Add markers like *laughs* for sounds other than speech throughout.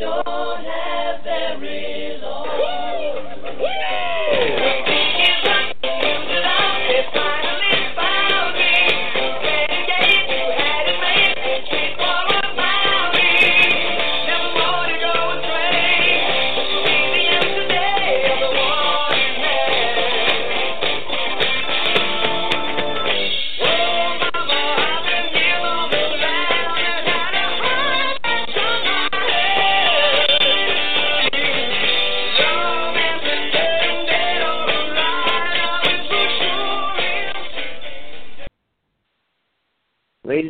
don't have very long.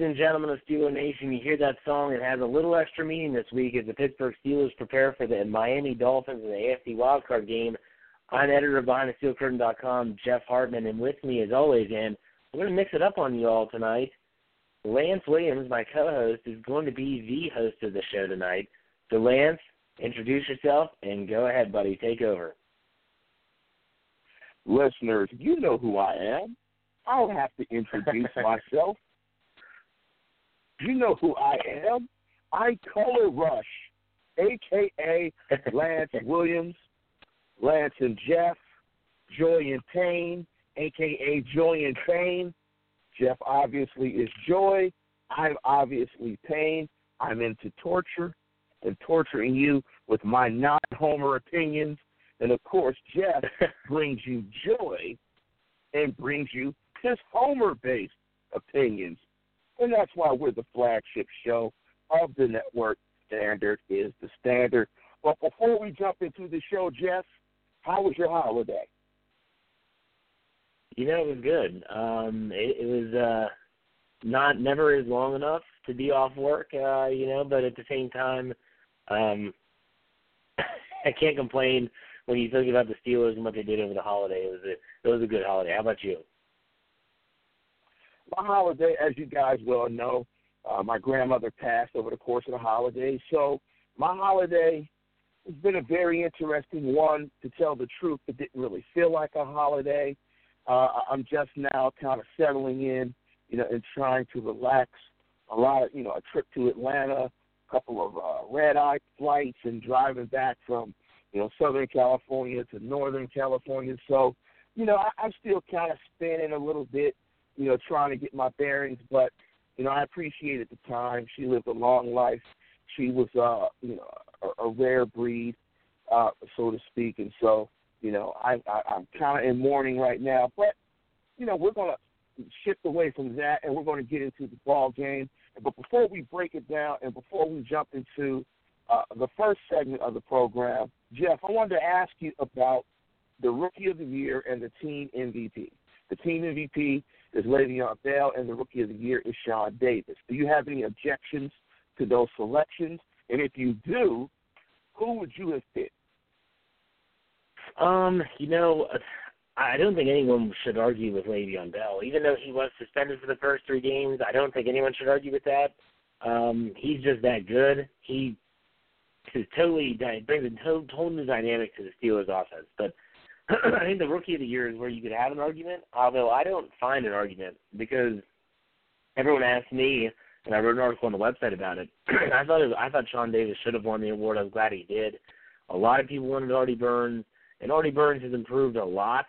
Ladies and gentlemen of Steeler Nation, you hear that song. It has a little extra meaning this week as the Pittsburgh Steelers prepare for the Miami Dolphins in the AFC wildcard game. I'm editor of BehindTheSteelCurtain.com, Jeff Hartman, and with me, as always, and we're going to mix it up on you all tonight. Lance Williams, my co-host, is going to be the host of the show tonight. So, Lance, introduce yourself and go ahead, buddy. Take over. listeners, you know who I am. I don't have to introduce *laughs* myself. You know who I am. I color rush, aka Lance *laughs* Williams, Lance and Jeff, Joy and Pain, aka Joy and Pain. Jeff obviously is joy. I'm obviously pain. I'm into torture and torturing you with my non-homer opinions. And of course, Jeff *laughs* brings you joy and brings you his homer-based opinions. And that's why we're the flagship show of the network. Standard is the standard. But before we jump into the show, Jeff, how was your holiday? You know, it was good. Um, it, it was uh, not never is long enough to be off work, uh, you know, but at the same time, um, *coughs* I can't complain when you think about the Steelers and what they did over the holiday. It was a it was a good holiday. How about you? My holiday, as you guys well know, uh, my grandmother passed over the course of the holiday. So my holiday has been a very interesting one. To tell the truth, it didn't really feel like a holiday. Uh, I'm just now kind of settling in, you know, and trying to relax. A lot of, you know, a trip to Atlanta, a couple of uh, red eye flights, and driving back from, you know, Southern California to Northern California. So, you know, I, I'm still kind of spinning a little bit you know, trying to get my bearings. But you know, I appreciated the time. She lived a long life. She was, uh, you know, a, a rare breed, uh, so to speak. And so, you know, I, I, I'm kind of in mourning right now. But you know, we're gonna shift away from that, and we're going to get into the ball game. But before we break it down, and before we jump into uh, the first segment of the program, Jeff, I wanted to ask you about the Rookie of the Year and the Team MVP. The Team MVP is Le'Veon Bell, and the Rookie of the Year is Sean Davis. Do you have any objections to those selections? And if you do, who would you have picked? Um, you know, I don't think anyone should argue with Le'Veon Bell, even though he was suspended for the first three games. I don't think anyone should argue with that. Um, he's just that good. He is totally brings a whole, new dynamic to the Steelers' offense. But I think the rookie of the year is where you could have an argument, although I don't find an argument because everyone asked me, and I wrote an article on the website about it. *clears throat* I thought it, I thought Sean Davis should have won the award. I was glad he did. A lot of people wanted Artie Burns, and Artie Burns has improved a lot,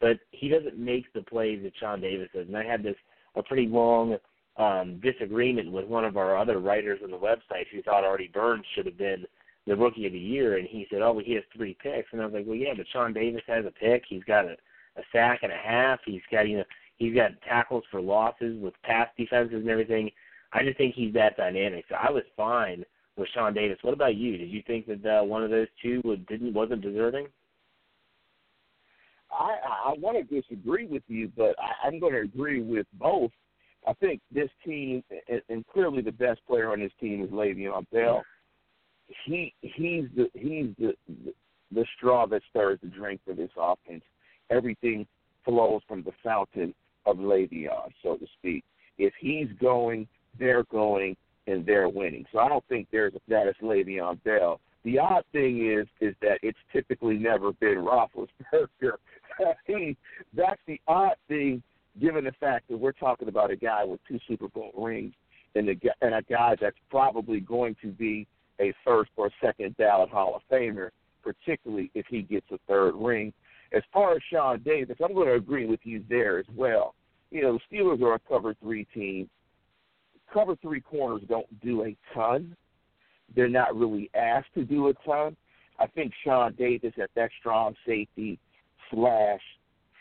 but he doesn't make the plays that Sean Davis does. And I had this a pretty long um, disagreement with one of our other writers on the website who thought Artie Burns should have been the rookie of the year, and he said, "Oh, well, he has three picks." And I was like, "Well, yeah, but Sean Davis has a pick. He's got a, a sack and a half. He's got you know he's got tackles for losses with pass defenses and everything. I just think he's that dynamic. So I was fine with Sean Davis. What about you? Did you think that uh, one of those two would, didn't wasn't deserving? I I want to disagree with you, but I, I'm going to agree with both. I think this team, and, and clearly the best player on this team is Le'Veon Bell. He he's the he's the the straw that stirs the drink for this offense. Everything flows from the fountain of Le'Veon, so to speak. If he's going, they're going, and they're winning. So I don't think there's that is Le'Veon Bell. The odd thing is is that it's typically never been Roethlisberger. *laughs* that's the odd thing, given the fact that we're talking about a guy with two Super Bowl rings and a, and a guy that's probably going to be a first or second ballot Hall of Famer, particularly if he gets a third ring. As far as Sean Davis, I'm going to agree with you there as well. You know, the Steelers are a cover three team. Cover three corners don't do a ton. They're not really asked to do a ton. I think Sean Davis at that strong safety slash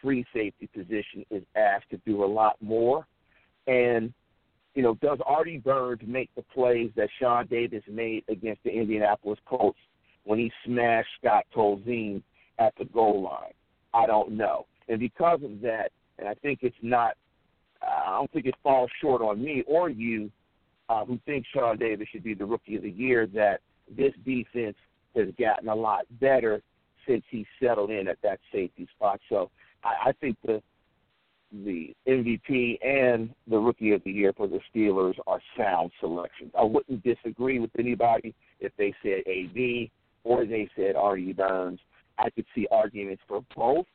free safety position is asked to do a lot more. And, you know, does Artie Burns make the plays that Sean Davis made against the Indianapolis Colts when he smashed Scott Tolzien at the goal line? I don't know. And because of that, and I think it's not, I don't think it falls short on me or you uh, who think Sean Davis should be the rookie of the year that this defense has gotten a lot better since he settled in at that safety spot. So I, I think the the MVP and the rookie of the year for the Steelers are sound selections. I wouldn't disagree with anybody if they said AB or they said Artie Burns. I could see arguments for both,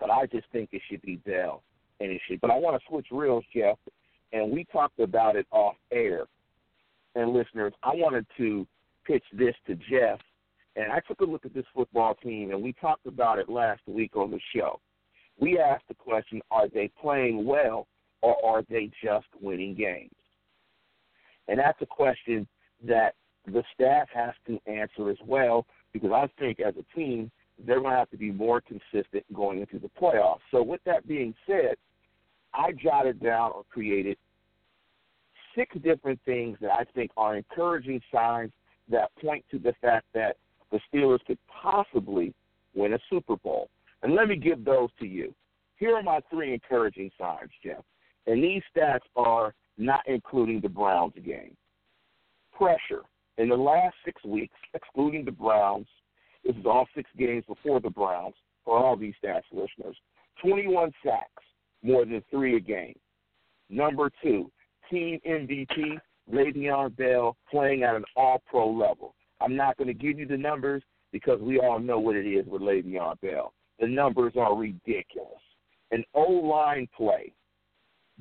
but I just think it should be Bell and it should. But I want to switch reels, Jeff, and we talked about it off air. And listeners, I wanted to pitch this to Jeff and I took a look at this football team, and we talked about it last week on the show. We asked the question are they playing well, or are they just winning games? And that's a question that the staff has to answer as well, because I think as a team, they're going to have to be more consistent going into the playoffs. So, with that being said, I jotted down or created six different things that I think are encouraging signs that point to the fact that the Steelers could possibly win a Super Bowl. Let me give those to you. Here are my three encouraging signs, Jeff. And these stats are not including the Browns game. Pressure. In the last six weeks, excluding the Browns, this is all six games before the Browns, for all these stats listeners, 21 sacks, more than three a game. Number two, team MVP, Le'Veon Bell, playing at an all pro level. I'm not going to give you the numbers because we all know what it is with Le'Veon Bell. The numbers are ridiculous. An O line play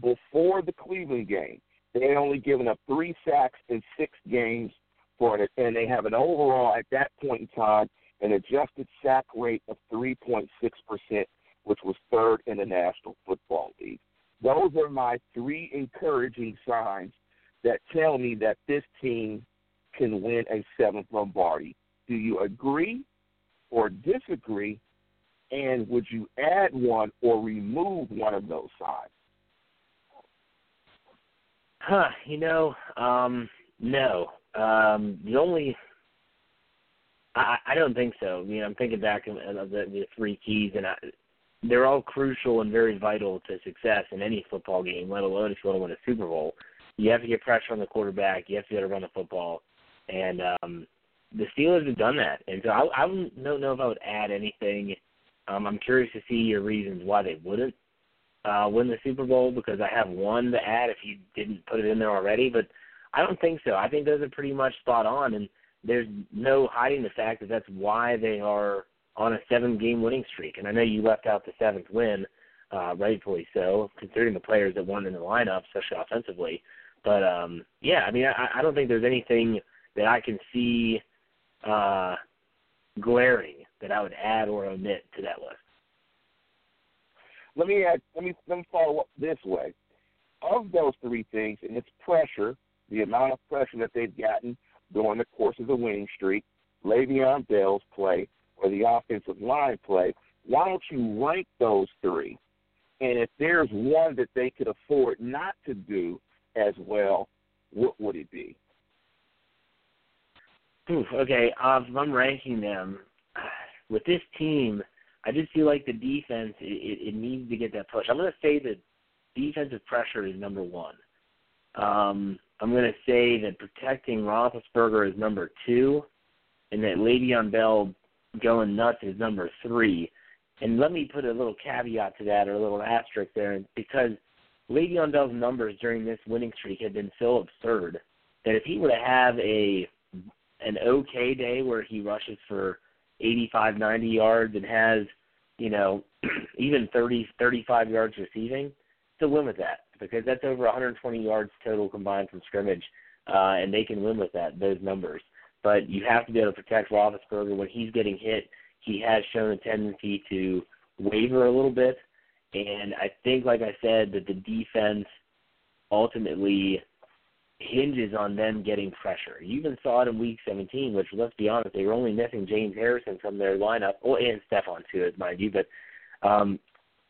before the Cleveland game, they had only given up three sacks in six games for it, and they have an overall at that point in time an adjusted sack rate of 3.6 percent, which was third in the National Football League. Those are my three encouraging signs that tell me that this team can win a seventh Lombardi. Do you agree or disagree? And would you add one or remove one of those sides? Huh, you know, um, no. Um, the only I, I don't think so. I mean, I'm thinking back of the, the three keys, and I, they're all crucial and very vital to success in any football game, let alone if you want to win a Super Bowl. You have to get pressure on the quarterback. You have to be able to run the football and um, the Steelers have done that. And so I, I don't know if I would add anything. Um, I'm curious to see your reasons why they wouldn't uh, win the Super Bowl because I have one to add if you didn't put it in there already, but I don't think so. I think those are pretty much spot on, and there's no hiding the fact that that's why they are on a seven-game winning streak. And I know you left out the seventh win, uh, rightfully so, considering the players that won in the lineup, especially offensively. But um, yeah, I mean, I, I don't think there's anything – that I can see uh, glaring that I would add or omit to that list? Let me add. Let me let me follow up this way. Of those three things, and it's pressure, the amount of pressure that they've gotten during the course of the winning streak, Le'Veon Bell's play, or the offensive line play. Why don't you rank those three? And if there's one that they could afford not to do as well, what would it be? Oof, okay, um, if I'm ranking them with this team, I just feel like the defense it, it, it needs to get that push. I'm going to say that defensive pressure is number one. Um, I'm going to say that protecting Roethlisberger is number two, and that Le'Veon Bell going nuts is number three. And let me put a little caveat to that, or a little asterisk there, because Le'Veon Bell's numbers during this winning streak have been so absurd that if he were to have a an okay day where he rushes for 85, 90 yards and has, you know, *clears throat* even 30, 35 yards receiving, still win with that because that's over 120 yards total combined from scrimmage, uh, and they can win with that those numbers. But you have to be able to protect Roethlisberger when he's getting hit. He has shown a tendency to waver a little bit, and I think, like I said, that the defense ultimately hinges on them getting pressure. You even saw it in Week 17, which let's be honest, they were only missing James Harrison from their lineup, oh, and Stephon Tuitt, mind you. But um,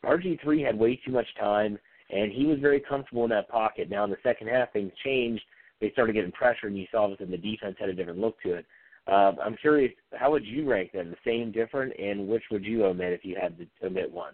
RG3 had way too much time and he was very comfortable in that pocket. Now in the second half, things changed. They started getting pressure, and you saw that in the defense had a different look to it. Uh, I'm curious, how would you rank them? The same, different, and which would you omit if you had to omit one?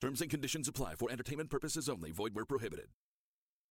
Terms and conditions apply for entertainment purposes only. Void where prohibited.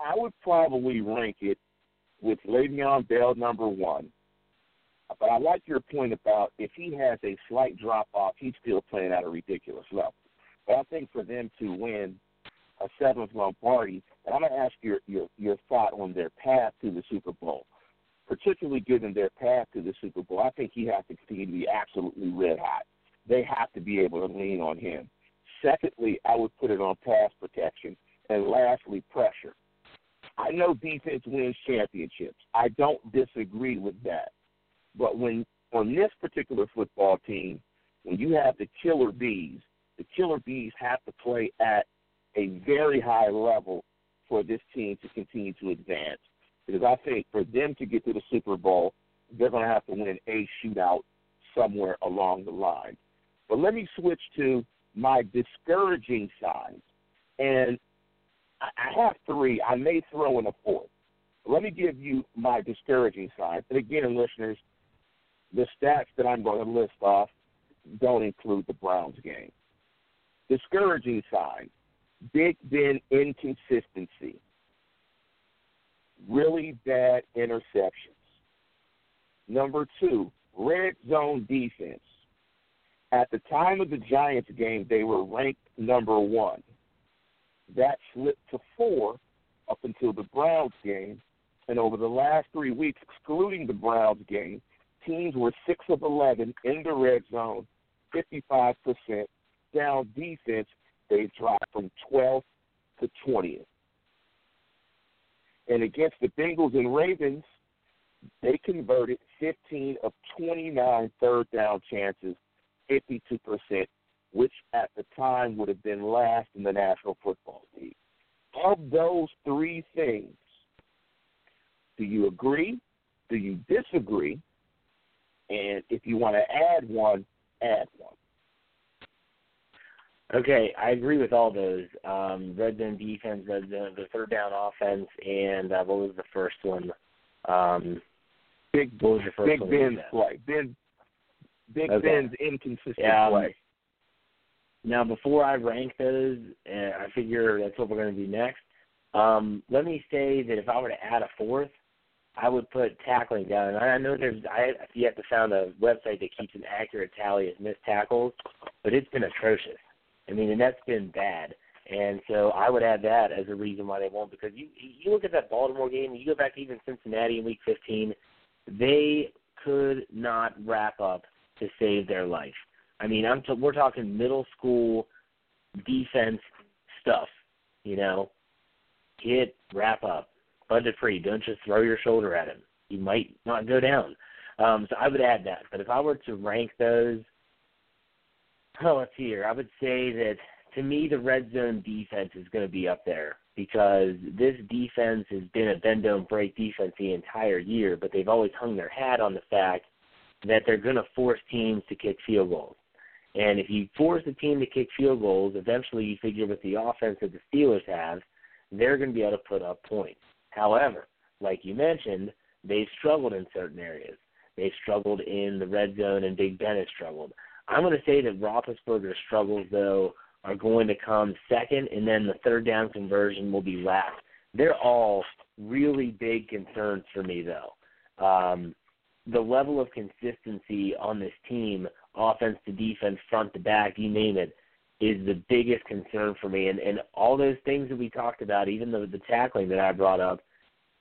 I would probably rank it with Le'Veon Bell number one. But I like your point about if he has a slight drop off, he's still playing at a ridiculous level. But I think for them to win a seventh Lombardi, and I'm going to ask your, your your thought on their path to the Super Bowl, particularly given their path to the Super Bowl. I think he has to continue to be absolutely red hot. They have to be able to lean on him. Secondly, I would put it on pass protection. And lastly, pressure. I know defense wins championships. I don't disagree with that. But when on this particular football team, when you have the killer bees, the killer bees have to play at a very high level for this team to continue to advance. Because I think for them to get to the Super Bowl, they're going to have to win a shootout somewhere along the line. But let me switch to my discouraging signs. And I have three. I may throw in a fourth. Let me give you my discouraging signs. And again, listeners, the stats that I'm going to list off don't include the Browns game. Discouraging signs Big Ben inconsistency, really bad interceptions. Number two, red zone defense. At the time of the Giants game, they were ranked number one. That slipped to four up until the Browns game. And over the last three weeks, excluding the Browns game, teams were 6 of 11 in the red zone, 55%. Down defense, they dropped from 12th to 20th. And against the Bengals and Ravens, they converted 15 of 29 third down chances, 52%, which at the time would have been last in the National Football League. Of those three things, do you agree? Do you disagree? And if you want to add one, add one. Okay, I agree with all those. Um, red zone defense, red zone, the third down offense, and uh, what was the first one? Um, Big what was your first Big one? Ben's play. Ben Big Okay. Ben's inconsistent Yeah, play. Now, before I rank those, uh, I figure that's what we're going to do next. Um, let me say that if I were to add a fourth, I would put tackling down. And I know there's I have yet to found a website that keeps an accurate tally of missed tackles, but it's been atrocious. I mean, and that's been bad. And so I would add that as a reason why they won't. Because you you look at that Baltimore game, you go back to even Cincinnati in Week 15, they could not wrap up to save their life. I mean, I'm t- we're talking middle school defense stuff. You know, hit, wrap up, budget free. Don't just throw your shoulder at him. He might not go down. Um, so I would add that. But if I were to rank those, oh, let's see here. I would say that to me, the red zone defense is going to be up there because this defense has been a bend don't break defense the entire year, but they've always hung their hat on the fact that they're going to force teams to kick field goals. And if you force a team to kick field goals, eventually you figure with the offense that the Steelers have, they're going to be able to put up points. However, like you mentioned, they've struggled in certain areas. They've struggled in the red zone, and Big Ben has struggled. I'm going to say that Roethlisberger's struggles, though, are going to come second, and then the third down conversion will be last. They're all really big concerns for me, though. Um, the level of consistency on this team, offense to defense, front to back, you name it, is the biggest concern for me. And, and all those things that we talked about, even the, the tackling that I brought up,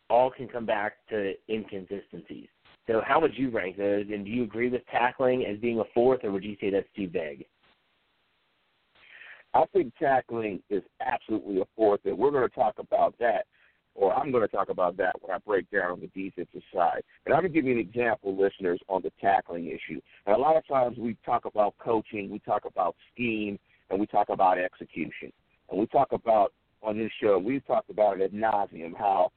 all can come back to inconsistencies. So how would you rank those? And do you agree with tackling as being a fourth, or would you say that's too vague? I think tackling is absolutely a fourth, and we're going to talk about that, or I'm going to talk about that when I break down on the defensive side. And I'm going to give you an example, listeners, on the tackling issue. And a lot of times we talk about coaching, we talk about scheme, and we talk about execution. And we talk about, on this show, we've talked about it ad nauseum, how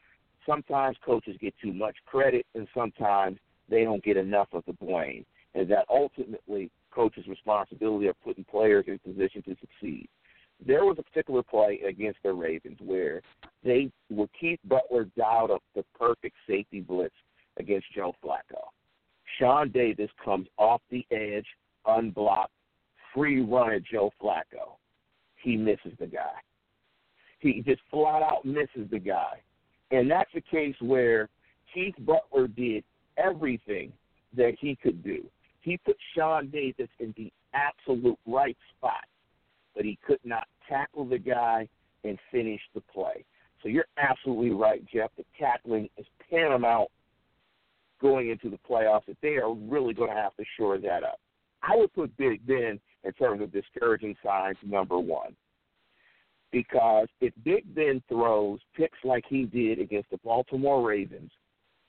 sometimes coaches get too much credit and sometimes they don't get enough of the blame. And that ultimately coach's responsibility of putting players in position to succeed. There was a particular play against the Ravens where they were Keith Butler dialed up the perfect safety blitz against Joe Flacco. Sean Davis comes off the edge, unblocked, free run at Joe Flacco. He misses the guy. He just flat out misses the guy. And that's a case where Keith Butler did everything that he could do. He put Sean Davis in the absolute right spot, but he could not tackle the guy and finish the play. So you're absolutely right, Jeff. The tackling is paramount going into the playoffs. That they are really going to have to shore that up. I would put Big Ben in terms of discouraging signs number one. Because if Big Ben throws picks like he did against the Baltimore Ravens,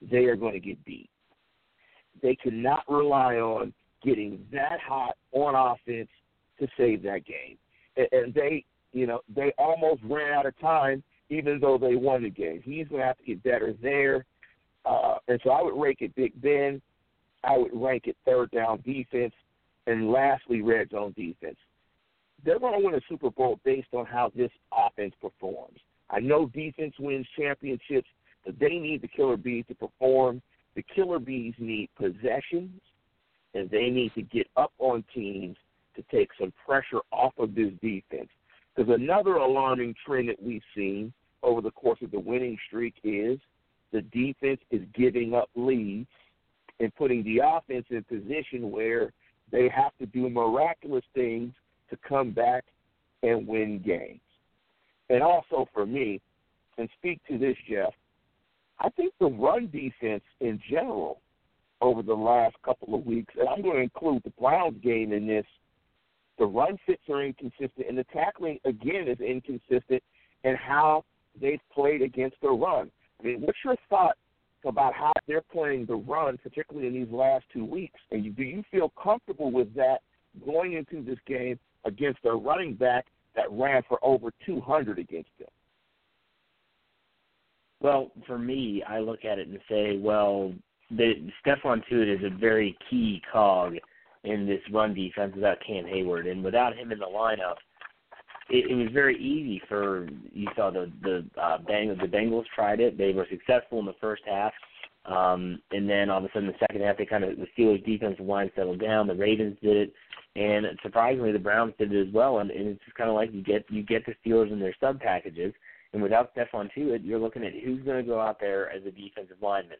they are going to get beat. They cannot rely on getting that hot on offense to save that game. And, they, you know, they almost ran out of time, even though they won the game. He's going to have to get better there. Uh, and so I would rank it Big Ben. I would rank it third down defense, and lastly, red zone defense. They're going to win a Super Bowl based on how this offense performs. I know defense wins championships, but they need the killer bees to perform. The killer bees need possessions, and they need to get up on teams to take some pressure off of this defense. Because another alarming trend that we've seen over the course of the winning streak is the defense is giving up leads and putting the offense in position where they have to do miraculous things to come back and win games. And also for me, and speak to this, Jeff, I think the run defense in general over the last couple of weeks, and I'm going to include the Browns game in this, the run fits are inconsistent, and the tackling, again, is inconsistent in how they've played against the run. I mean, what's your thought about how they're playing the run, particularly in these last two weeks? And do you feel comfortable with that going into this game against a running back that ran for over 200 against them? Well, for me, I look at it and say, well, the Stephon Tuitt is a very key cog in this run defense without Cam Hayward, and without him in the lineup, it, it was very easy for you saw the the uh, Bang the Bengals tried it. They were successful in the first half, um, and then all of a sudden the second half they kind of the Steelers defensive line settled down. The Ravens did it, and surprisingly the Browns did it as well. And, and it's just kind of like you get you get the Steelers in their sub packages, and without Stephon Tuitt, you're looking at who's going to go out there as a defensive lineman.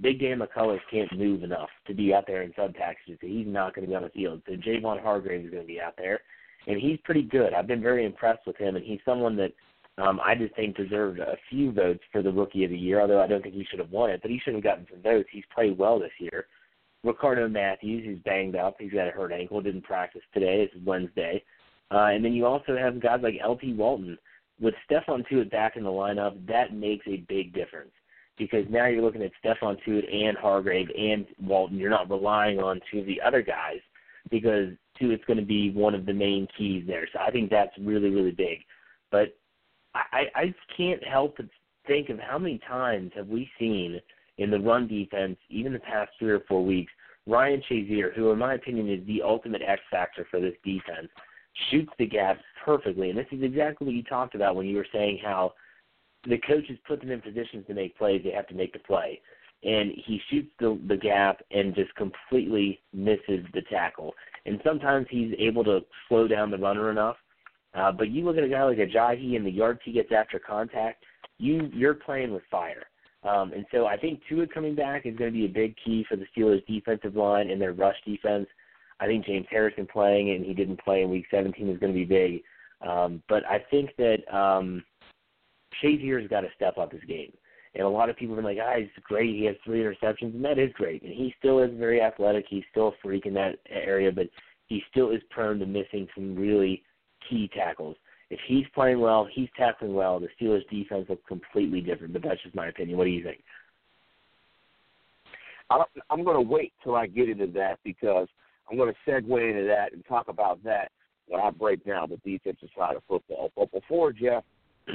Big Dan McCullers can't move enough to be out there in sub packages. He's not going to be on the field. So Javon Hargrave is going to be out there and he's pretty good. I've been very impressed with him, and he's someone that um, I just think deserved a few votes for the Rookie of the Year. Although I don't think he should have won it, but he should have gotten some votes. He's played well this year. Ricardo Matthews, who's banged up, he's got a hurt ankle, didn't practice today. Is Wednesday, uh, and then you also have guys like L.T. Walton. With Stephon Tuitt back in the lineup, that makes a big difference because now you're looking at Stephon Tuitt and Hargrave and Walton. You're not relying on two of the other guys because two, it's going to be one of the main keys there. So I think that's really, really big. But I, I just can't help but think of how many times have we seen in the run defense, even the past three or four weeks, Ryan Shazier, who in my opinion is the ultimate X factor for this defense, shoots the gaps perfectly. And this is exactly what you talked about when you were saying how the coaches put them in positions to make plays, they have to make the play. And he shoots the the gap and just completely misses the tackle and sometimes he's able to slow down the runner enough. Uh, but you look at a guy like Ajayi and the yards he gets after contact, you you're playing with fire. Um, and so I think Tuitt coming back is going to be a big key for the Steelers' defensive line and their rush defense. I think James Harrison playing and he didn't play in Week 17 is going to be big. Um, but I think that um, Shazier's got to step up his game. And a lot of people have been like, ah, he's great. He has three interceptions, and that is great. And he still is very athletic. He's still a freak in that area, but he still is prone to missing some really key tackles. If he's playing well, he's tackling well, the Steelers' defense looks completely different. But that's just my opinion. What do you think? I'm going to wait till I get into that because I'm going to segue into that and talk about that when I break down the defensive side of football. But before Jeff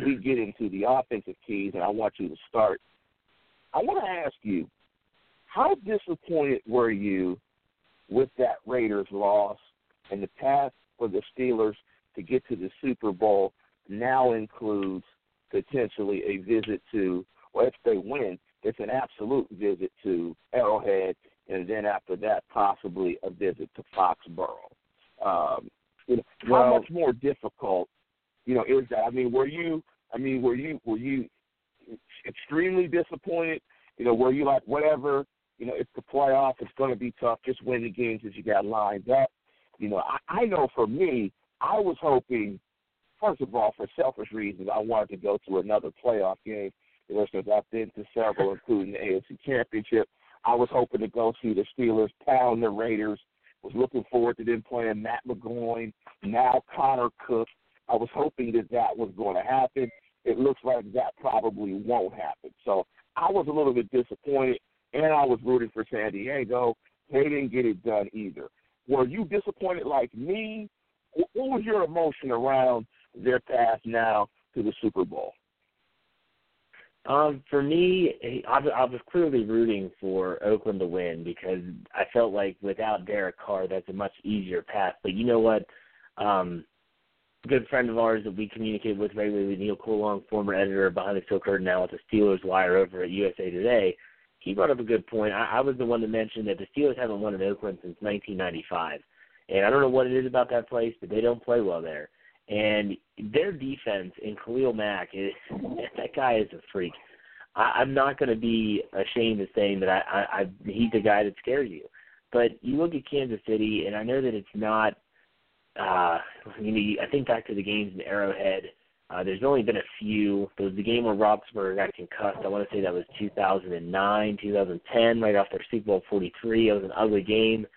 we get into the offensive keys, and I want you to start, I want to ask you, how disappointed were you with that Raiders loss and the path for the Steelers to get to the Super Bowl now includes potentially a visit to, or if they win, it's an absolute visit to Arrowhead, and then after that, possibly a visit to Foxborough. Um, you know, well, how much more difficult you know, is that? I mean, were you? I mean, were you? Were you extremely disappointed? You know, were you like whatever? You know, it's the playoffs. It's going to be tough. Just win the games that you got lined up. You know, I, I know for me, I was hoping. First of all, for selfish reasons, I wanted to go to another playoff game. Listeners, I've been to several, including the AFC Championship. I was hoping to go see the Steelers pound the Raiders. Was looking forward to them playing Matt McGloin, now Connor Cook, I was hoping that that was going to happen. It looks like that probably won't happen. So I was a little bit disappointed, and I was rooting for San Diego. They didn't get it done either. Were you disappointed like me? What was your emotion around their path now to the Super Bowl? Um, for me, I, I was clearly rooting for Oakland to win because I felt like without Derek Carr, that's a much easier path. But you know what? Um, good friend of ours that we communicate with regularly, Neal Coolong, former editor behind the steel curtain now at the Steelers Wire over at USA Today, he brought up a good point. I, I was the one to mention that the Steelers haven't won in Oakland since 1995, and I don't know what it is about that place, but they don't play well there. And their defense and Khalil Mack is *laughs* that guy is a freak. I, I'm not going to be ashamed of saying that I, I, I he's the guy that scares you. But you look at Kansas City, and I know that it's not uh, you know, I think back to the games in Arrowhead. Uh, there's only been a few. There was the game where Roethlisberger got concussed. I want to say that was 2009, 2010, right after Super Bowl 43. It was an ugly game.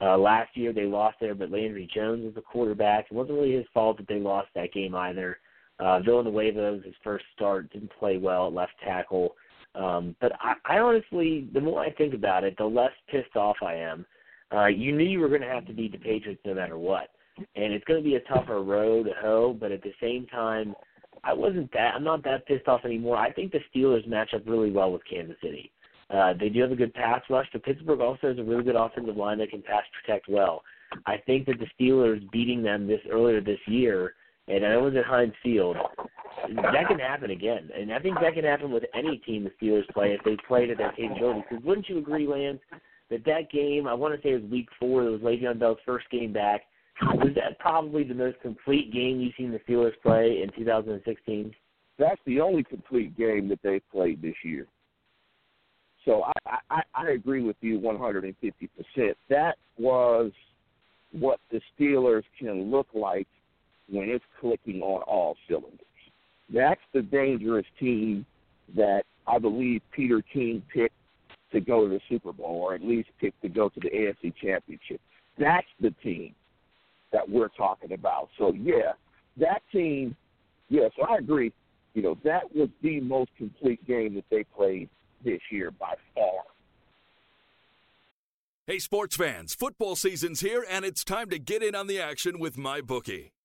Uh, last year they lost there, but Landry Jones was the quarterback. It wasn't really his fault that they lost that game either. Uh, Villanueva was his first start, didn't play well at left tackle. Um, but I, I honestly, the more I think about it, the less pissed off I am. Uh, you knew you were going to have to beat the Patriots no matter what and it's going to be a tougher road to hoe. But at the same time, I wasn't that. I'm not that pissed off anymore. I think the Steelers match up really well with Kansas City. Uh, they do have a good pass rush, but Pittsburgh also has a really good offensive line that can pass protect well. I think that the Steelers beating them this earlier this year and I was at Heinz Field. That can happen again, and I think that can happen with any team the Steelers play if they play to their capabilities. Because wouldn't you agree, Lance, that that game I want to say it was Week Four. It was Le'Veon Bell's first game back. Was that probably the most complete game you've seen the Steelers play in 2016? That's the only complete game that they've played this year. So I, I, I agree with you 150%. That was what the Steelers can look like when it's clicking on all cylinders. That's the dangerous team that I believe Peter King picked to go to the Super Bowl, or at least picked to go to the AFC Championship. That's the team that we're talking about. So yeah, that team. Yeah, so I agree. You know, that was the most complete game that they played this year by far. Hey, sports fans, football season's here, and it's time to get in on the action with MyBookie.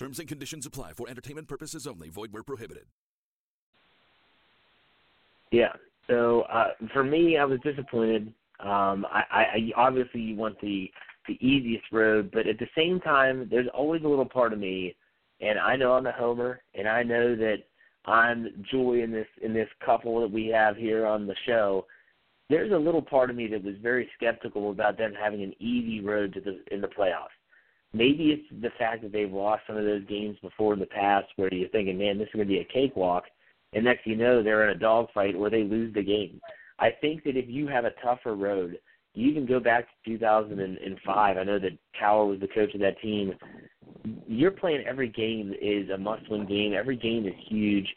Terms and conditions apply for entertainment purposes only. Void where prohibited. Yeah. So uh, for me, I was disappointed. Um, I, I obviously you want the the easiest road, but at the same time, there's always a little part of me, and I know I'm a homer, and I know that I'm joy in this in this couple that we have here on the show. There's a little part of me that was very skeptical about them having an easy road to the in the playoffs. Maybe it's the fact that they've lost some of those games before in the past where you're thinking, man, this is going to be a cakewalk. And next you know, they're in a dogfight where they lose the game. I think that if you have a tougher road, you even go back to 2005. I know that Cowher was the coach of that team. You're playing every game is a must-win game. Every game is huge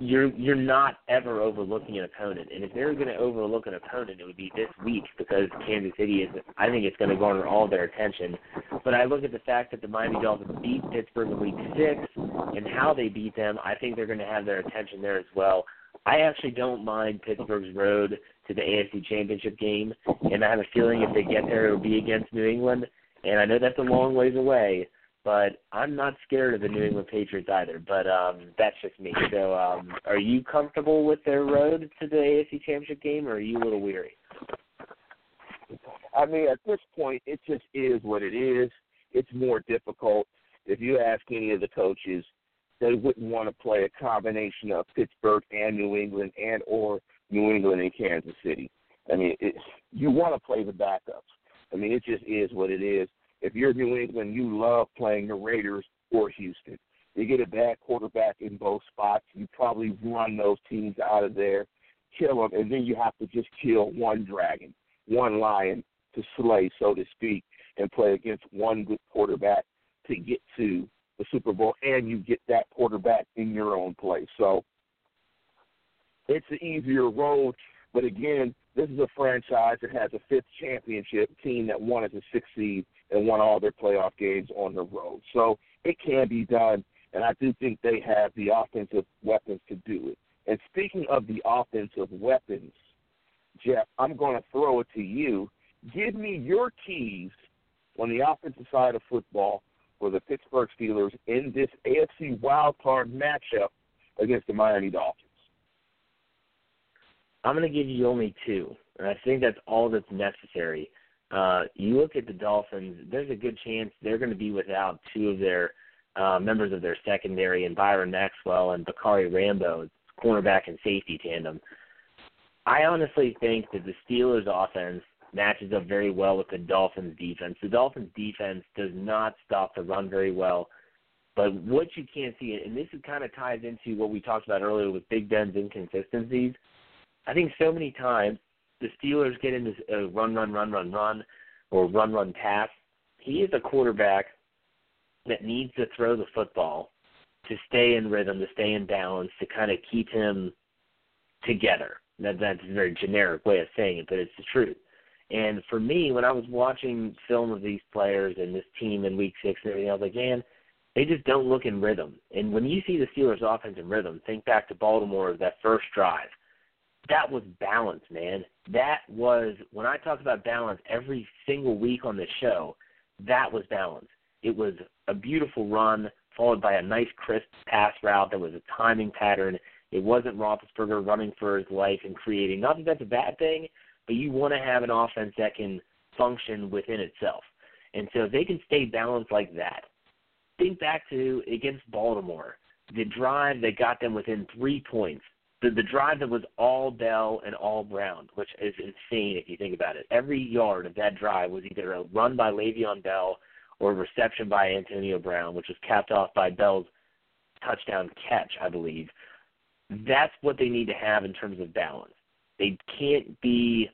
you're you're not ever overlooking an opponent. And if they're going to overlook an opponent, it would be this week because Kansas City is. I think it's going to garner all their attention. But I look at the fact that the Miami Dolphins beat Pittsburgh in Week Six and how they beat them. I think they're going to have their attention there as well. I actually don't mind Pittsburgh's road to the AFC Championship game, and I have a feeling if they get there, it'll be against New England. And I know that's a long ways away, but I'm not scared of the New England Patriots either. But um, that's just me. So, um, are you comfortable with their road to the AFC Championship game, or are you a little weary? I mean, at this point, it just is what it is. It's more difficult. If you ask any of the coaches, they wouldn't want to play a combination of Pittsburgh and New England, and or New England and Kansas City. I mean, it, you want to play the backups. I mean, it just is what it is. If you're New England, you love playing the Raiders or Houston. You get a bad quarterback in both spots. You probably run those teams out of there, kill them, and then you have to just kill one dragon, one lion to slay, so to speak, and play against one good quarterback to get to the Super Bowl, and you get that quarterback in your own place. So it's an easier road, but again, this is a franchise that has a fifth championship team that wanted to succeed and won all their playoff games on the road. So it can be done, and I do think they have the offensive weapons to do it. And speaking of the offensive weapons, Jeff, I'm going to throw it to you. Give me your keys on the offensive side of football for the Pittsburgh Steelers in this AFC wildcard matchup against the Miami Dolphins. I'm going to give you only two, and I think that's all that's necessary. Uh, you look at the Dolphins, there's a good chance they're going to be without two of their uh, members of their secondary, and Byron Maxwell and Bacarri Rambo, cornerback and safety tandem. I honestly think that the Steelers' offense matches up very well with the Dolphins' defense. The Dolphins' defense does not stop the run very well. But what you can't see, and this kind of ties into what we talked about earlier with Big Ben's inconsistencies. I think so many times the Steelers get into a uh, run, run, run, run, run, or run, run pass. He is a quarterback that needs to throw the football to stay in rhythm, to stay in balance, to kind of keep him together. That that's a very generic way of saying it, but it's the truth. And for me, when I was watching film of these players and this team in Week Six and everything, I was like, man, they just don't look in rhythm. And when you see the Steelers' offense in rhythm, think back to Baltimore that first drive. That was balance, man. That was when I talk about balance every single week on the show. That was balance. It was a beautiful run followed by a nice crisp pass route that was a timing pattern. It wasn't Roethlisberger running for his life and creating. Not that that's a bad thing, but you want to have an offense that can function within itself. And so if they can stay balanced like that, think back to against Baltimore, the drive that got them within three points. The, the drive that was all Bell and all Brown, which is insane if you think about it. Every yard of that drive was either a run by Le'Veon Bell or a reception by Antonio Brown, which was capped off by Bell's touchdown catch, I believe. That's what they need to have in terms of balance. They can't be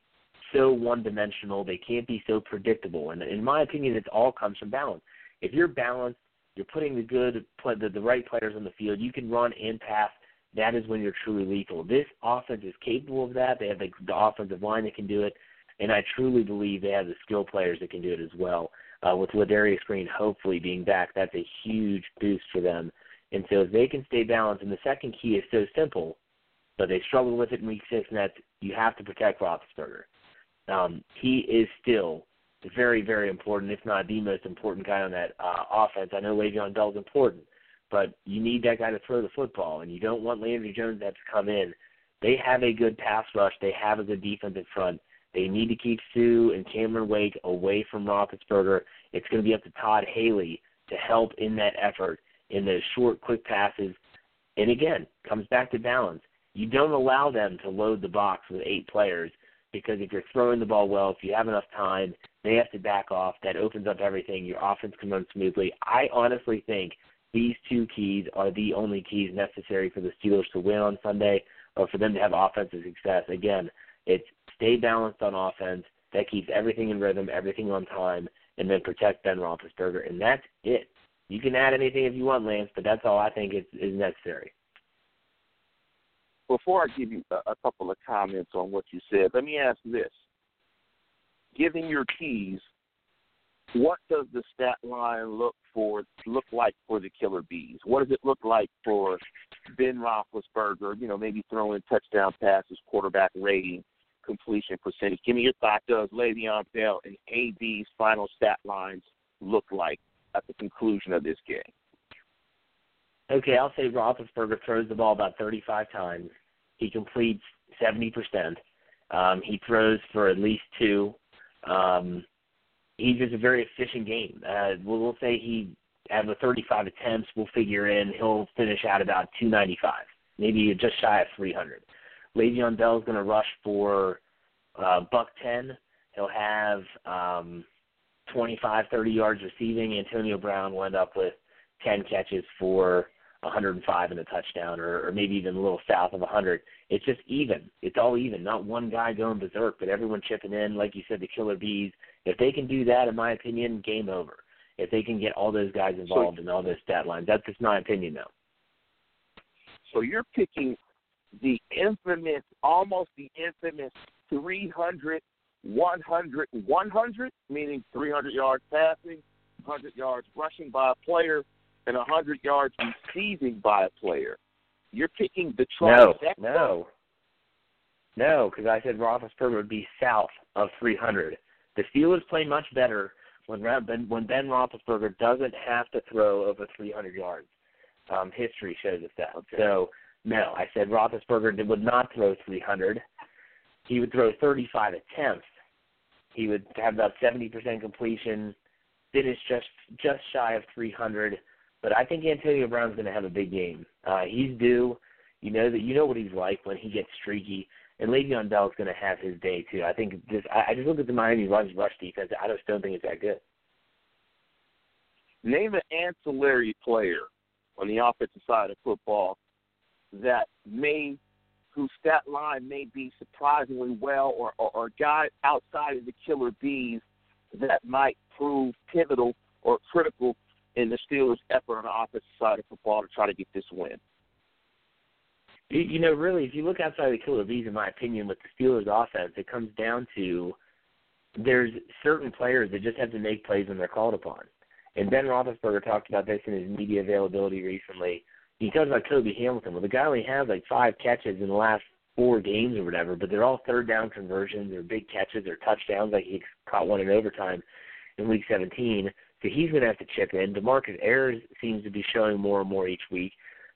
so one dimensional. They can't be so predictable. And in my opinion, it all comes from balance. If you're balanced, you're putting the good, the, the right players on the field. You can run and pass. That is when you're truly lethal. This offense is capable of that. They have the, the offensive line that can do it, and I truly believe they have the skill players that can do it as well. Uh, with Ladarius Green hopefully being back, that's a huge boost for them. And so if they can stay balanced, and the second key is so simple, but they struggled with it in Week Six, and that's you have to protect Roethlisberger. Um, he is still very, very important, if not the most important guy on that uh, offense. I know Le'Veon Bell's important, but you need that guy to throw the football, and you don't want Landry Jones to have to come in. They have a good pass rush. They have a good defensive front. They need to keep Suh and Cameron Wake away from Roethlisberger. It's going to be up to Todd Haley to help in that effort in those short, quick passes. And again, comes back to balance. You don't allow them to load the box with eight players because if you're throwing the ball well, if you have enough time, they have to back off. That opens up everything. Your offense can run smoothly. I honestly think these two keys are the only keys necessary for the Steelers to win on Sunday or for them to have offensive success. Again, it's stay balanced on offense. That keeps everything in rhythm, everything on time, and then protect Ben Roethlisberger. And that's it. You can add anything if you want, Lance, but that's all I think is, is necessary before I give you a, a couple of comments on what you said, let me ask this. Giving your keys, what does the stat line look for look like for the Killer Bees? What does it look like for Ben Roethlisberger? You know, maybe throwing touchdown passes, quarterback rating, completion percentage. Give me your thought. Does Le'Veon Bell and AB's final stat lines look like at the conclusion of this game? Okay, I'll say Roethlisberger throws the ball about 35 times. He completes 70%. Um, he throws for at least two. Um, he's just a very efficient game. Uh, we'll, we'll say he out of 35 attempts, we'll figure in he'll finish out about 295, maybe just shy of 300. Le'Veon is going to rush for uh, buck 10. He'll have um, 25, 30 yards receiving. Antonio Brown will end up with 10 catches for 105 and a touchdown, or, or maybe even a little south of 100. It's just even. It's all even. Not one guy going berserk, but everyone chipping in. Like you said, the killer bees. If they can do that, in my opinion, game over. If they can get all those guys involved so, in all those stat lines, that's just my opinion, though. So you're picking the infamous, almost the infamous 300, 100, 100, meaning 300 yards passing, 100 yards rushing by a player, and 100 yards receiving by a player. You're picking the No, trifecta. no, no, because I said Roethlisberger would be south of 300. The Steelers play much better when when Ben Roethlisberger doesn't have to throw over 300 yards. Um, history shows us that. Okay. So no, I said Roethlisberger would not throw 300. He would throw 35 attempts. He would have about 70% completion, finish just just shy of 300. But I think Antonio Brown's going to have a big game. Uh, he's due. You know that you know what he's like when he gets streaky. And Le'Veon Bell's going to have his day too. I think this. I, I just look at the Miami rush rush defense. I just don't think it's that good. Name an ancillary player on the offensive side of football that may, whose stat line may be surprisingly well, or, or, or a guy outside of the killer bees that might prove pivotal or critical in the Steelers' effort on the offensive side of football to try to get this win. You, know, really, if you look outside the killer bees, in my opinion, with the Steelers' offense, it comes down to there's certain players that just have to make plays when they're called upon. And Ben Roethlisberger talked about this in his media availability recently. He talked about Cobi Hamilton. Well, the guy only had like five catches in the last four games or whatever, but they're all third down conversions or big catches or touchdowns. Like he caught one in overtime in Week 17. So he's going to have to chip in. Demarcus Ayers seems to be showing more and more each week.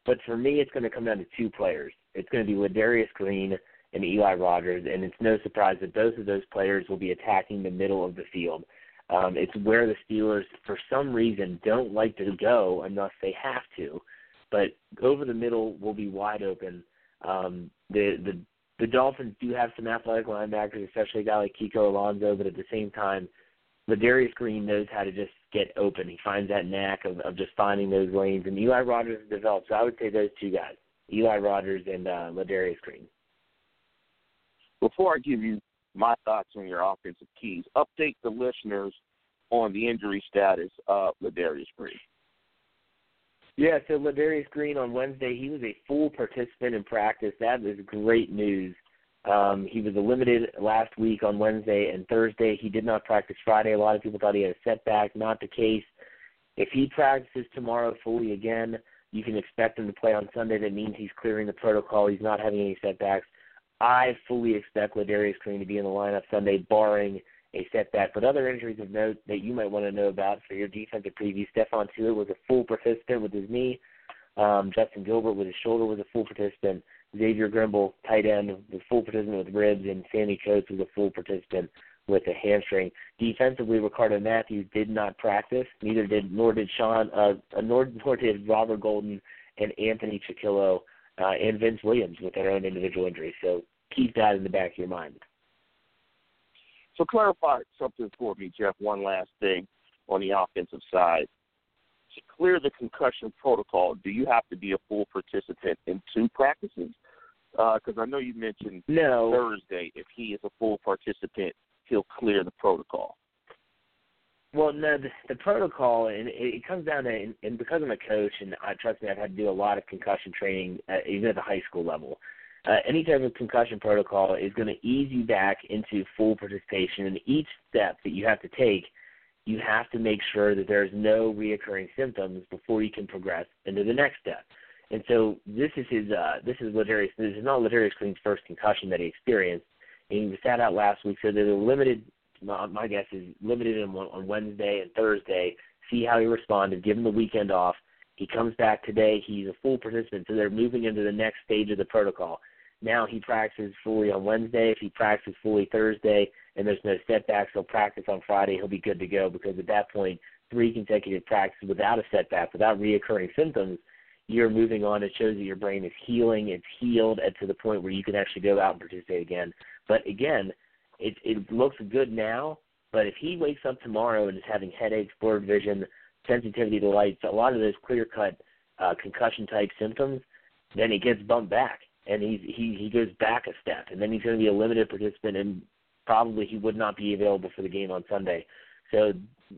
But for me, it's going to come down to two players. It's going to be Ladarius Green and Eli Rogers, and it's no surprise that both of those players will be attacking the middle of the field. Um, it's where the Steelers, for some reason, don't like to go unless they have to. But over the middle will be wide open. Um, the the the Dolphins do have some athletic linebackers, especially a guy like Kiko Alonso, but at the same time, Ladarius Green knows how to just get open. He finds that knack of, of just finding those lanes, and Eli Rogers has developed. So I would say those two guys, Eli Rogers and uh, Ladarius Green. Before I give you my thoughts on your offensive keys, update the listeners on the injury status of Ladarius Green. Yeah, so Ladarius Green on Wednesday, he was a full participant in practice. That is great news. Um, he was limited last week on Wednesday and Thursday. He did not practice Friday. A lot of people thought he had a setback. Not the case. If he practices tomorrow fully again, you can expect him to play on Sunday. That means he's clearing the protocol. He's not having any setbacks. I fully expect Ladarius Green to be in the lineup Sunday, barring a setback. But other injuries of note that you might want to know about for your defensive preview, Stephon Tuitt was a full participant with his knee. Um, Justin Gilbert with his shoulder was a full participant. Xavier Grimble, tight end, was full participant with ribs, and Sammy Coates was a full participant with a hamstring. Defensively, Ricardo Matthews did not practice. Neither did nor did Sean, uh, nor, nor did Robert Golden and Anthony Chickillo uh, and Vince Williams with their own individual injuries. So keep that in the back of your mind. So clarify something for me, Jeff. One last thing on the offensive side. To clear the concussion protocol, do you have to be a full participant in two practices? Because I know you mentioned No. Thursday. If he is a full participant, he'll clear the protocol. Well, no, the, the protocol, and it, it comes down to, and, and because I'm a coach, and I trust me, I've had to do a lot of concussion training, uh, even at the high school level. Uh, any type of concussion protocol is going to ease you back into full participation, and each step that you have to take, you have to make sure that there's no reoccurring symptoms before you can progress into the next step. And so this is his, uh, this is Ladarius, this is not Ladarius Green's first concussion that he experienced. And he sat out last week, so they're limited my, my guess is limited him on Wednesday and Thursday. See how he responded. Give him the weekend off. He comes back today. He's a full participant, so they're moving into the next stage of the protocol. Now he practices fully on Wednesday. If he practices fully Thursday and there's no setbacks, he'll practice on Friday. He'll be good to go because at that point, three consecutive practices without a setback, without reoccurring symptoms, you're moving on. It shows that your brain is healing. It's healed and to the point where you can actually go out and participate again. But again, it it looks good now, but if he wakes up tomorrow and is having headaches, blurred vision, sensitivity to lights, a lot of those clear cut uh, concussion type symptoms, then he gets bumped back and he's he he goes back a step, and then he's going to be a limited participant, and probably he would not be available for the game on Sunday. So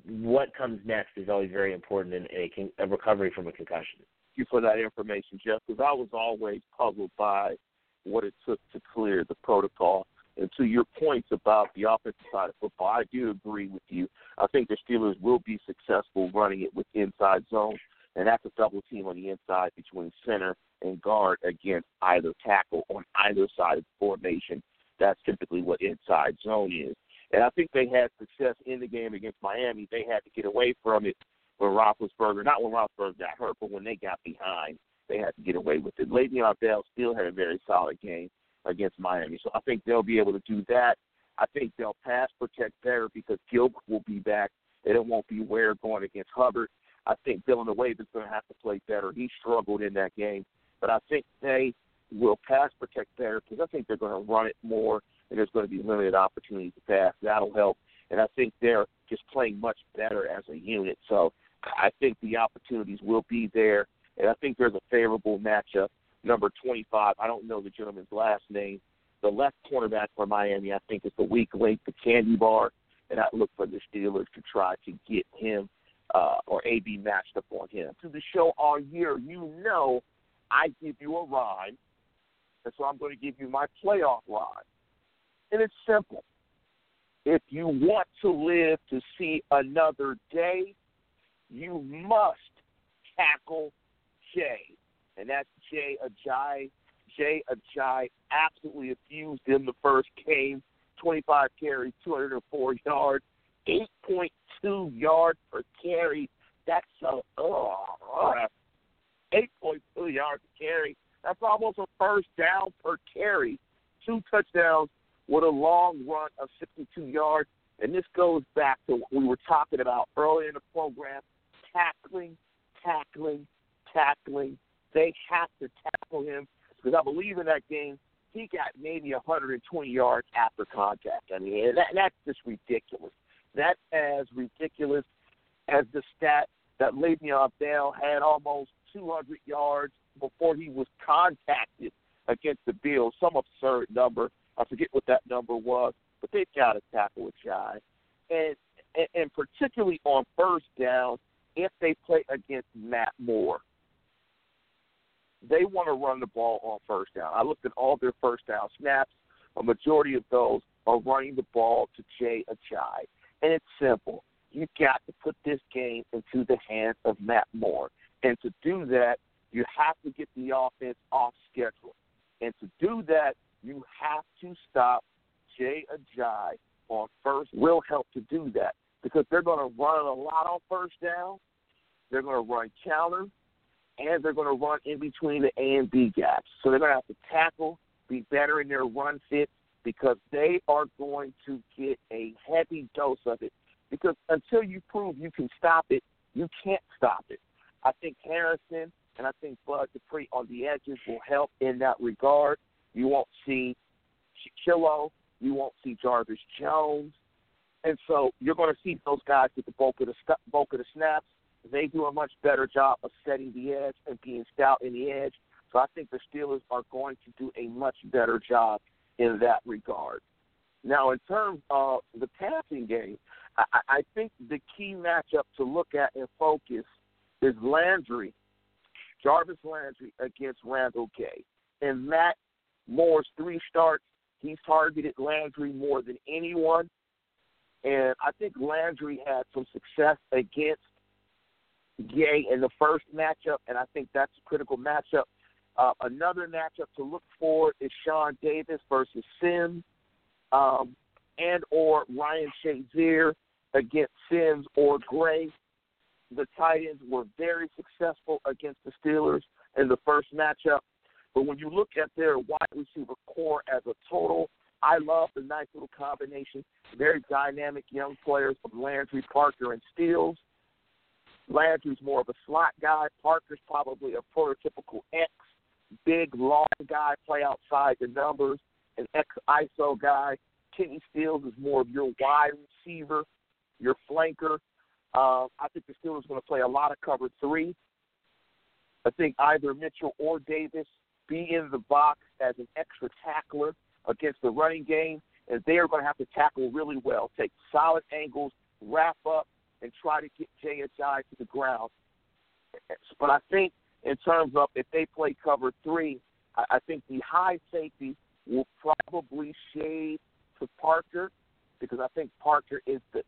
what comes next is always very important in, a, a recovery from a concussion. You for that information, Jeff, because I was always puzzled by what it took to clear the protocol. And to your points about the offensive side of football, I do agree with you. I think the Steelers will be successful running it with inside zone, and that's a double team on the inside between center and guard against either tackle on either side of the formation. That's typically what inside zone is. And I think they had success in the game against Miami. They had to get away from it when Roethlisberger, not when Roethlisberger got hurt, but when they got behind, they had to get away with it. Le'Veon Bell still had a very solid game against Miami, so I think they'll be able to do that. I think they'll pass protect better because Gilbert will be back, and it won't be Ware going against Hubbard. I think Dylan Wade is going to have to play better. He struggled in that game, but I think they will pass protect better because I think they're going to run it more, and there's going to be limited opportunities to pass. That'll help, and I think they're just playing much better as a unit. So I think the opportunities will be there, and I think there's a favorable matchup. Number 25, I don't know the gentleman's last name. The left cornerback for Miami, I think, is the weak link, the candy bar, and I look for the Steelers to try to get him uh, or AB matched up on him. To the show all year, you know I give you a rhyme, and so I'm going to give you my playoff rhyme. And it's simple. If you want to live to see another day, you must tackle Jay. And that's Jay Ajayi. Jay Ajayi absolutely abused in the first game. 25 carries, 204 yards, 8.2 yards per carry. That's a oh, 8.2 yards per carry. That's almost a first down per carry. Two touchdowns with a long run of 62 yards. And this goes back to what we were talking about earlier in the program tackling, tackling, tackling. They have to tackle him because I believe in that game he got maybe 120 yards after contact. I mean, that, that's just ridiculous. That's as ridiculous as the stat that Le'Veon Bell had almost 200 yards before he was contacted against the Bills. Some absurd number. I forget what that number was, but they've got to tackle a guy. And, and and particularly on first down, if they play against Matt Moore, they want to run the ball on first down. I looked at all their first down snaps. A majority of those are running the ball to Jay Ajayi. And it's simple. You got to put this game into the hands of Matt Moore. And to do that, you have to get the offense off schedule. And to do that, you have to stop Jay Ajayi on first. Will help to do that because they're going to run a lot on first down. They're going to run counter, and they're going to run in between the A and B gaps. So they're going to have to tackle, be better in their run fit because they are going to get a heavy dose of it. Because until you prove you can stop it, you can't stop it. I think Harrison and I think Bud Dupree on the edges will help in that regard. You won't see Chillo. You won't see Jarvis Jones. And so you're going to see those guys get the bulk of the bulk of the snaps. They do a much better job of setting the edge and being stout in the edge. So I think the Steelers are going to do a much better job in that regard. Now, in terms of the passing game, I, I think the key matchup to look at and focus is Landry, Jarvis Landry against Randall Gay. And Matt Moore's three starts, he's targeted Landry more than anyone. And I think Landry had some success against Gay in the first matchup, and I think that's a critical matchup. Uh, another matchup to look for is Sean Davis versus Sims, um, and or Ryan Shazier against Sims or Gray. The Titans were very successful against the Steelers in the first matchup, but when you look at their wide receiver core as a total, I love the nice little combination. Very dynamic young players of Landry, Parker, and Stills. Landry's more of a slot guy. Parker's probably a prototypical X, big, long guy, play outside the numbers, an X ISO guy. Kenny Stills is more of your wide receiver, your flanker. Uh, I think the Steelers are going to play a lot of cover three. I think either Mitchell or Davis be in the box as an extra tackler against the running game, and they are going to have to tackle really well, take solid angles, wrap up, and try to get Ajayi to the ground. But I think in terms of if they play cover three, I, think the high safety will probably shade to Parker because I think Parker is the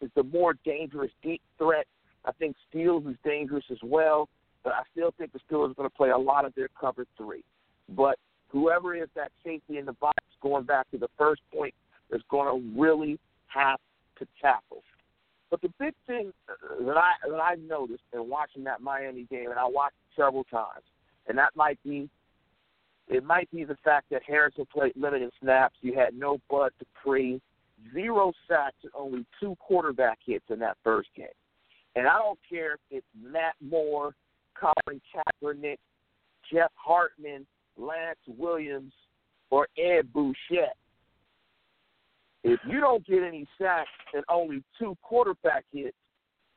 is the more dangerous deep threat. I think Stills is dangerous as well, but I still think the Steelers are going to play a lot of their cover three. But whoever is that safety in the box, going back to the first point, is going to really have to tackle. But the big thing that I that I noticed in watching that Miami game, and I watched it several times, and that might be it might be the fact that Harrison played limited snaps. You had no Bud Dupree, zero sacks, and only two quarterback hits in that first game. And I don't care if it's Matt Moore, Colin Kaepernick, Jeff Hartman, Lance Williams, or Ed Bouchette. If you don't get any sacks and only two quarterback hits,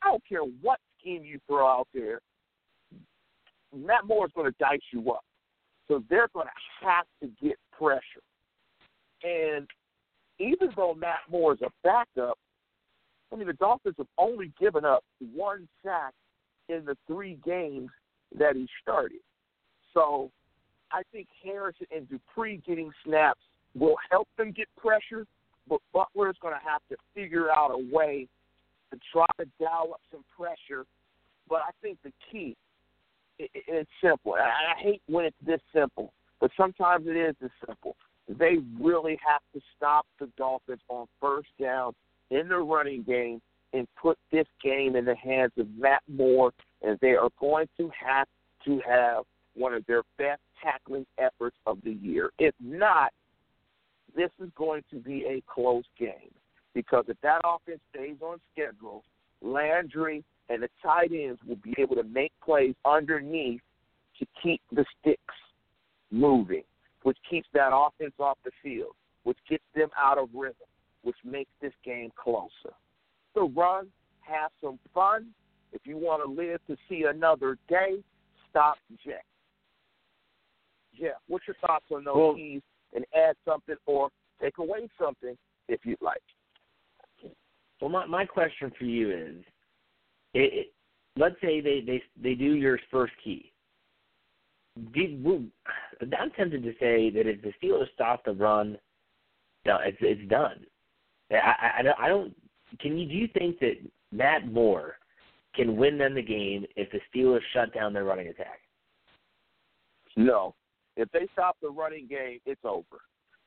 I don't care what scheme you throw out there. Matt Moore is going to dice you up. So they're going to have to get pressure. And even though Matt Moore is a backup, I mean, the Dolphins have only given up one sack in the three games that he started. So I think Harrison and Dupree getting snaps will help them get pressure, but Butler is going to have to figure out a way to try to dial up some pressure. But I think the key, it, it's simple. I, I hate when it's this simple, but sometimes it is this simple. They really have to stop the Dolphins on first down in the running game and put this game in the hands of Matt Moore, and they are going to have to have one of their best tackling efforts of the year. If not, this is going to be a close game because if that offense stays on schedule, Landry and the tight ends will be able to make plays underneath to keep the sticks moving, which keeps that offense off the field, which gets them out of rhythm, which makes this game closer. So run, have some fun. If you want to live to see another day, stop Jeff. Jeff, what's your thoughts on those Well- keys and add something or take away something if you'd like? Well, my my question for you is, it, it, let's say they they they do your first key. Do, I'm tempted to say that if the Steelers stop the run, no, it's it's done. I, I, I I don't. Can you do you think that Matt Moore can win them the game if the Steelers shut down their running attack? No. If they stop the running game, it's over.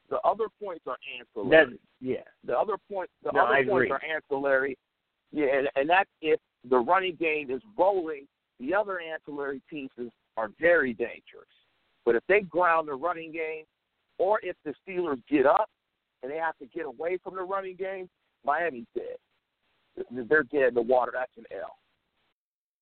The other points are ancillary. yeah. the other point, the No, other I points agree. are ancillary. Yeah, and, and that's if the running game is rolling. The other ancillary pieces are very dangerous. But if they ground the running game, or if the Steelers get up and they have to get away from the running game, Miami's dead. They're dead in the water. That's an L.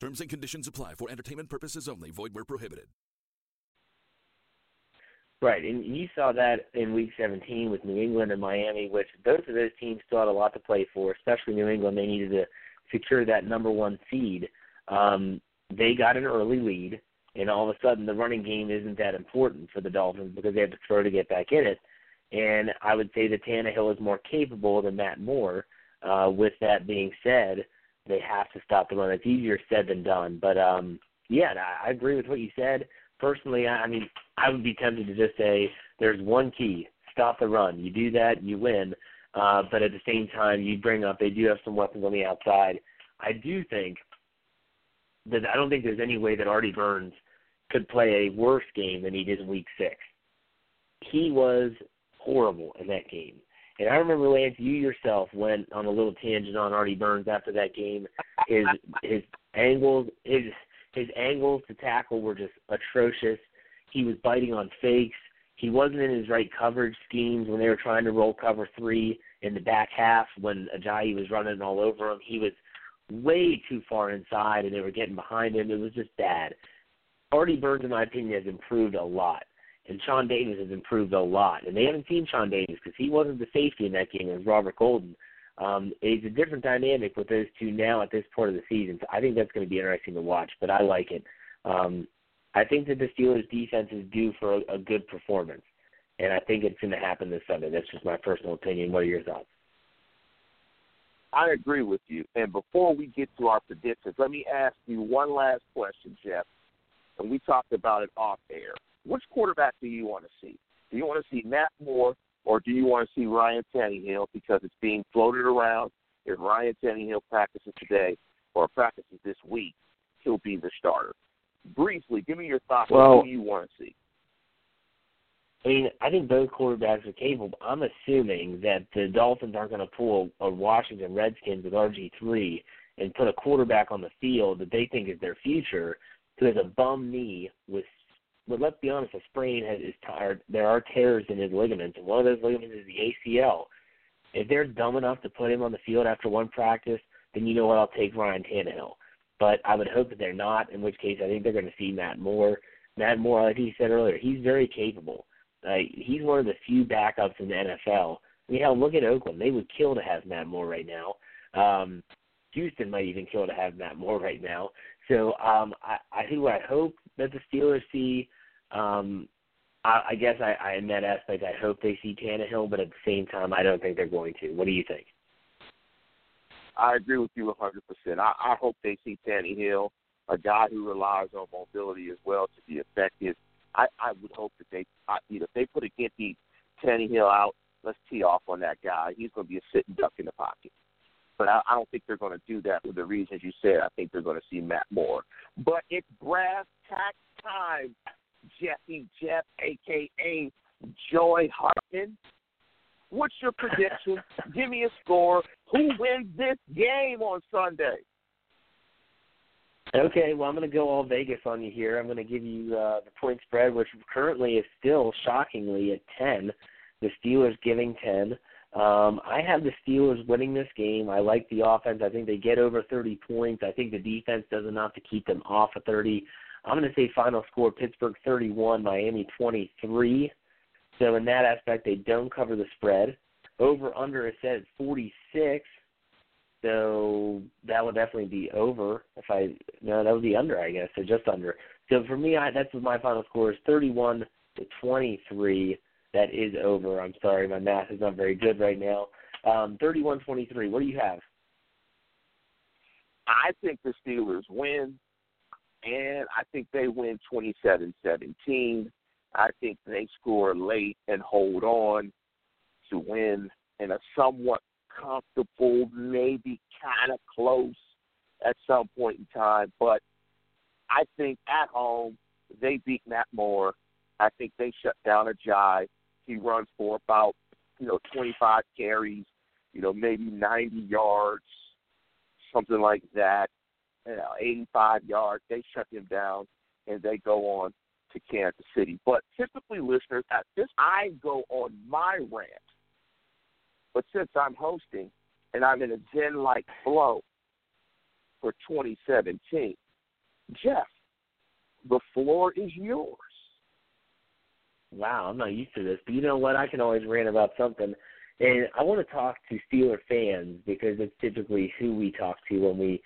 Terms and conditions apply for entertainment purposes only. Void where prohibited. Right, and you saw that in Week 17 with New England and Miami, which both of those teams still had a lot to play for. Especially New England, they needed to secure that number one seed. Um, they got an early lead, and all of a sudden the running game isn't that important for the Dolphins because they have to throw to get back in it. And I would say that Tannehill is more capable than Matt Moore. Uh, with that being said, they have to stop the run. It's easier said than done. But um, yeah, I, agree with what you said. Personally, I, I mean, I would be tempted to just say there's one key: stop the run. You do that, you win. Uh, but at the same time, you bring up they do have some weapons on the outside. I do think that I don't think there's any way that Artie Burns could play a worse game than he did in Week Six. He was horrible in that game. And I remember Lance, you yourself went on a little tangent on Artie Burns after that game. His his angles his his angles to tackle were just atrocious. He was biting on fakes. He wasn't in his right coverage schemes when they were trying to roll cover three in the back half when Ajayi was running all over him. He was way too far inside and they were getting behind him. It was just bad. Artie Burns, in my opinion, has improved a lot and Sean Davis has improved a lot. And they haven't seen Sean Davis because he wasn't the safety in that game. It was Robert Golden. Um, it's a different dynamic with those two now at this point of the season. So I think that's going to be interesting to watch. But I like it. Um, I think that the Steelers' defense is due for a, a good performance, and I think it's going to happen this Sunday. That's just my personal opinion. What are your thoughts? I agree with you. And before we get to our predictions, let me ask you one last question, Jeff. And we talked about it off air which quarterback do you want to see? Do you want to see Matt Moore or do you want to see Ryan Tannehill because it's being floated around if Ryan Tannehill practices today or practices this week, he'll be the starter. Briefly, give me your thoughts well, on who you want to see. I mean, I think both quarterbacks are capable. I'm assuming that the Dolphins aren't going to pull a Washington Redskins with RG3 and put a quarterback on the field that they think is their future who has a bum knee with but let's be honest, a sprain has, is tired. There are tears in his ligaments, and one of those ligaments is the ACL. If they're dumb enough to put him on the field after one practice, then you know what? I'll take Ryan Tannehill. But I would hope that they're not, in which case I think they're going to see Matt Moore. Matt Moore, like he said earlier, he's very capable. Uh, he's one of the few backups in the NFL. I mean, look at Oakland. They would kill to have Matt Moore right now. Um, Houston might even kill to have Matt Moore right now. So um, I, I who I hope that the Steelers see um, I, I guess I, I in that aspect I hope they see Tannehill, but at the same time I don't think they're going to. What do you think? I agree with you 100%. I, I hope they see Tannehill, a guy who relies on mobility as well to be effective. I, I would hope that they, I, you know, if they put a Gimpy Tannehill out, let's tee off on that guy. He's going to be a sitting duck in the pocket. But I, I don't think they're going to do that for the reasons you said. I think they're going to see Matt Moore. But it's brass tack time Jeffy Jeff, aka Joy Hartman. What's your prediction? *laughs* Give me a score. Who wins this game on Sunday? Okay, well, I'm going to go all Vegas on you here. I'm going to give you uh, the point spread, which currently is still shockingly at 10. The Steelers giving 10. Um, I have the Steelers winning this game. I like the offense. I think they get over 30 points. I think the defense does enough to keep them off of 30. I'm going to say final score Pittsburgh 31, Miami 23. So in that aspect, they don't cover the spread. Over under is set at 46. So that would definitely be over. If I no, that would be under, I guess. So just under. So for me, I, that's what my final score is 31 to 23. That is over. I'm sorry, my math is not very good right now. Um, 31-23. What do you have? I think the Steelers win and I think they win 27-17. I think they score late and hold on to win in a somewhat comfortable, maybe kind of close at some point in time. But I think at home they beat Matt Moore. I think they shut down Ajayi. He runs for about you know 25 carries, you know maybe 90 yards, something like that you know, 85 yards. They shut him down, and they go on to Kansas City. But typically, listeners, at this I go on my rant. But since I'm hosting, and I'm in a zen-like flow for 2017. Jeff, the floor is yours. Wow, I'm not used to this, but you know what? I can always rant about something. And I want to talk to Steeler fans because it's typically who we talk to when we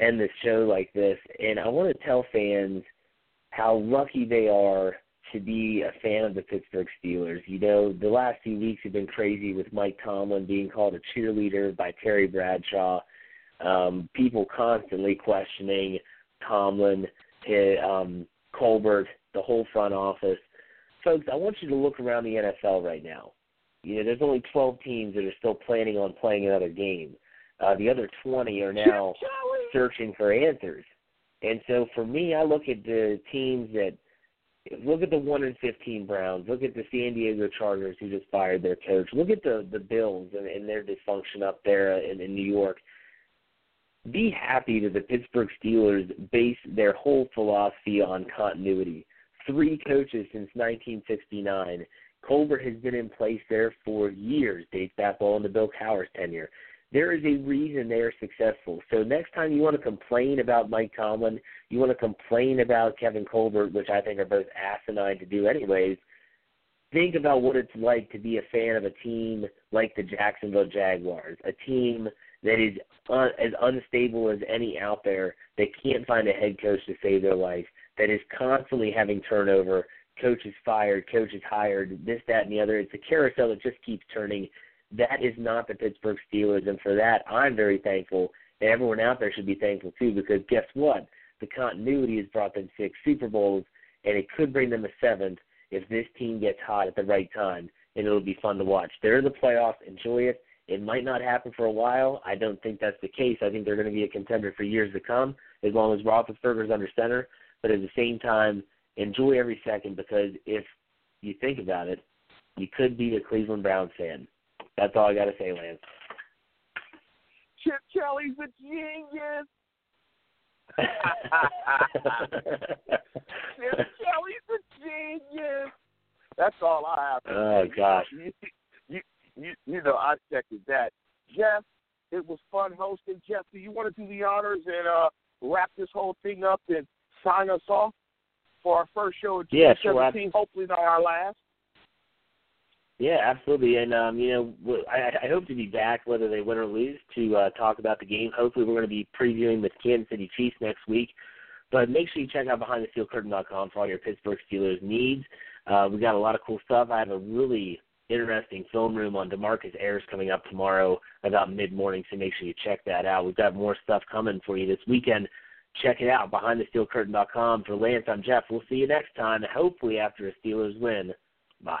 end this show like this. And I want to tell fans how lucky they are to be a fan of the Pittsburgh Steelers. You know, the last few weeks have been crazy with Mike Tomlin being called a cheerleader by Terry Bradshaw. Um, people constantly questioning Tomlin, um, Colbert, the whole front office. Folks, I want you to look around the NFL right now. You know, there's only 12 teams that are still planning on playing another game. Uh, the other 20 are now searching for answers. And so for me, I look at the teams that look at the one and fifteen Browns. Look at the San Diego Chargers who just fired their coach. Look at the the Bills and, and their dysfunction up there in, in New York. Be happy that the Pittsburgh Steelers base their whole philosophy on continuity. Three coaches since 1969. Colbert has been in place there for years, dates back all into Bill Cowher's tenure. There is a reason they are successful. So next time you want to complain about Mike Tomlin, you want to complain about Kevin Colbert, which I think are both asinine to do anyways, think about what it's like to be a fan of a team like the Jacksonville Jaguars, a team that is un- as unstable as any out there, that can't find a head coach to save their life, that is constantly having turnover, coaches fired, coaches hired, this, that, and the other. It's a carousel that just keeps turning. That is not the Pittsburgh Steelers, and for that, I'm very thankful, and everyone out there should be thankful too, because guess what? The continuity has brought them six Super Bowls, and it could bring them a seventh if this team gets hot at the right time, and it'll be fun to watch. They're in the playoffs. Enjoy it. It might not happen for a while. I don't think that's the case. I think they're going to be a contender for years to come, as long as Roethlisberger's under center. But at the same time, enjoy every second because if you think about it, you could be a Cleveland Browns fan. That's all I got to say, Lance. Chip Kelly's a genius. *laughs* Chip Kelly's a genius. That's all I have. To oh say. gosh. You, you, you, you know, I second that. Jeff, it was fun hosting. Jeff, do you want to do the honors and uh, wrap this whole thing up and sign us off for our first show of Yeah, 2017? sure. Hopefully not our last. Yeah, absolutely. And um, you know, I, I hope to be back, whether they win or lose, to uh, talk about the game. Hopefully, we're going to be previewing the Kansas City Chiefs next week. But make sure you check out BehindTheSteelCurtain.com for all your Pittsburgh Steelers needs. Uh, we got a lot of cool stuff. I have a really interesting film room on Demarcus Ayers coming up tomorrow about mid morning, so make sure you check that out. We've got more stuff coming for you this weekend. Check it out, BehindTheSteelCurtain.com. For Lance, I'm Jeff. We'll see you next time, hopefully after a Steelers win. Bye.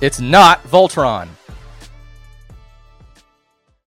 It's not Voltron.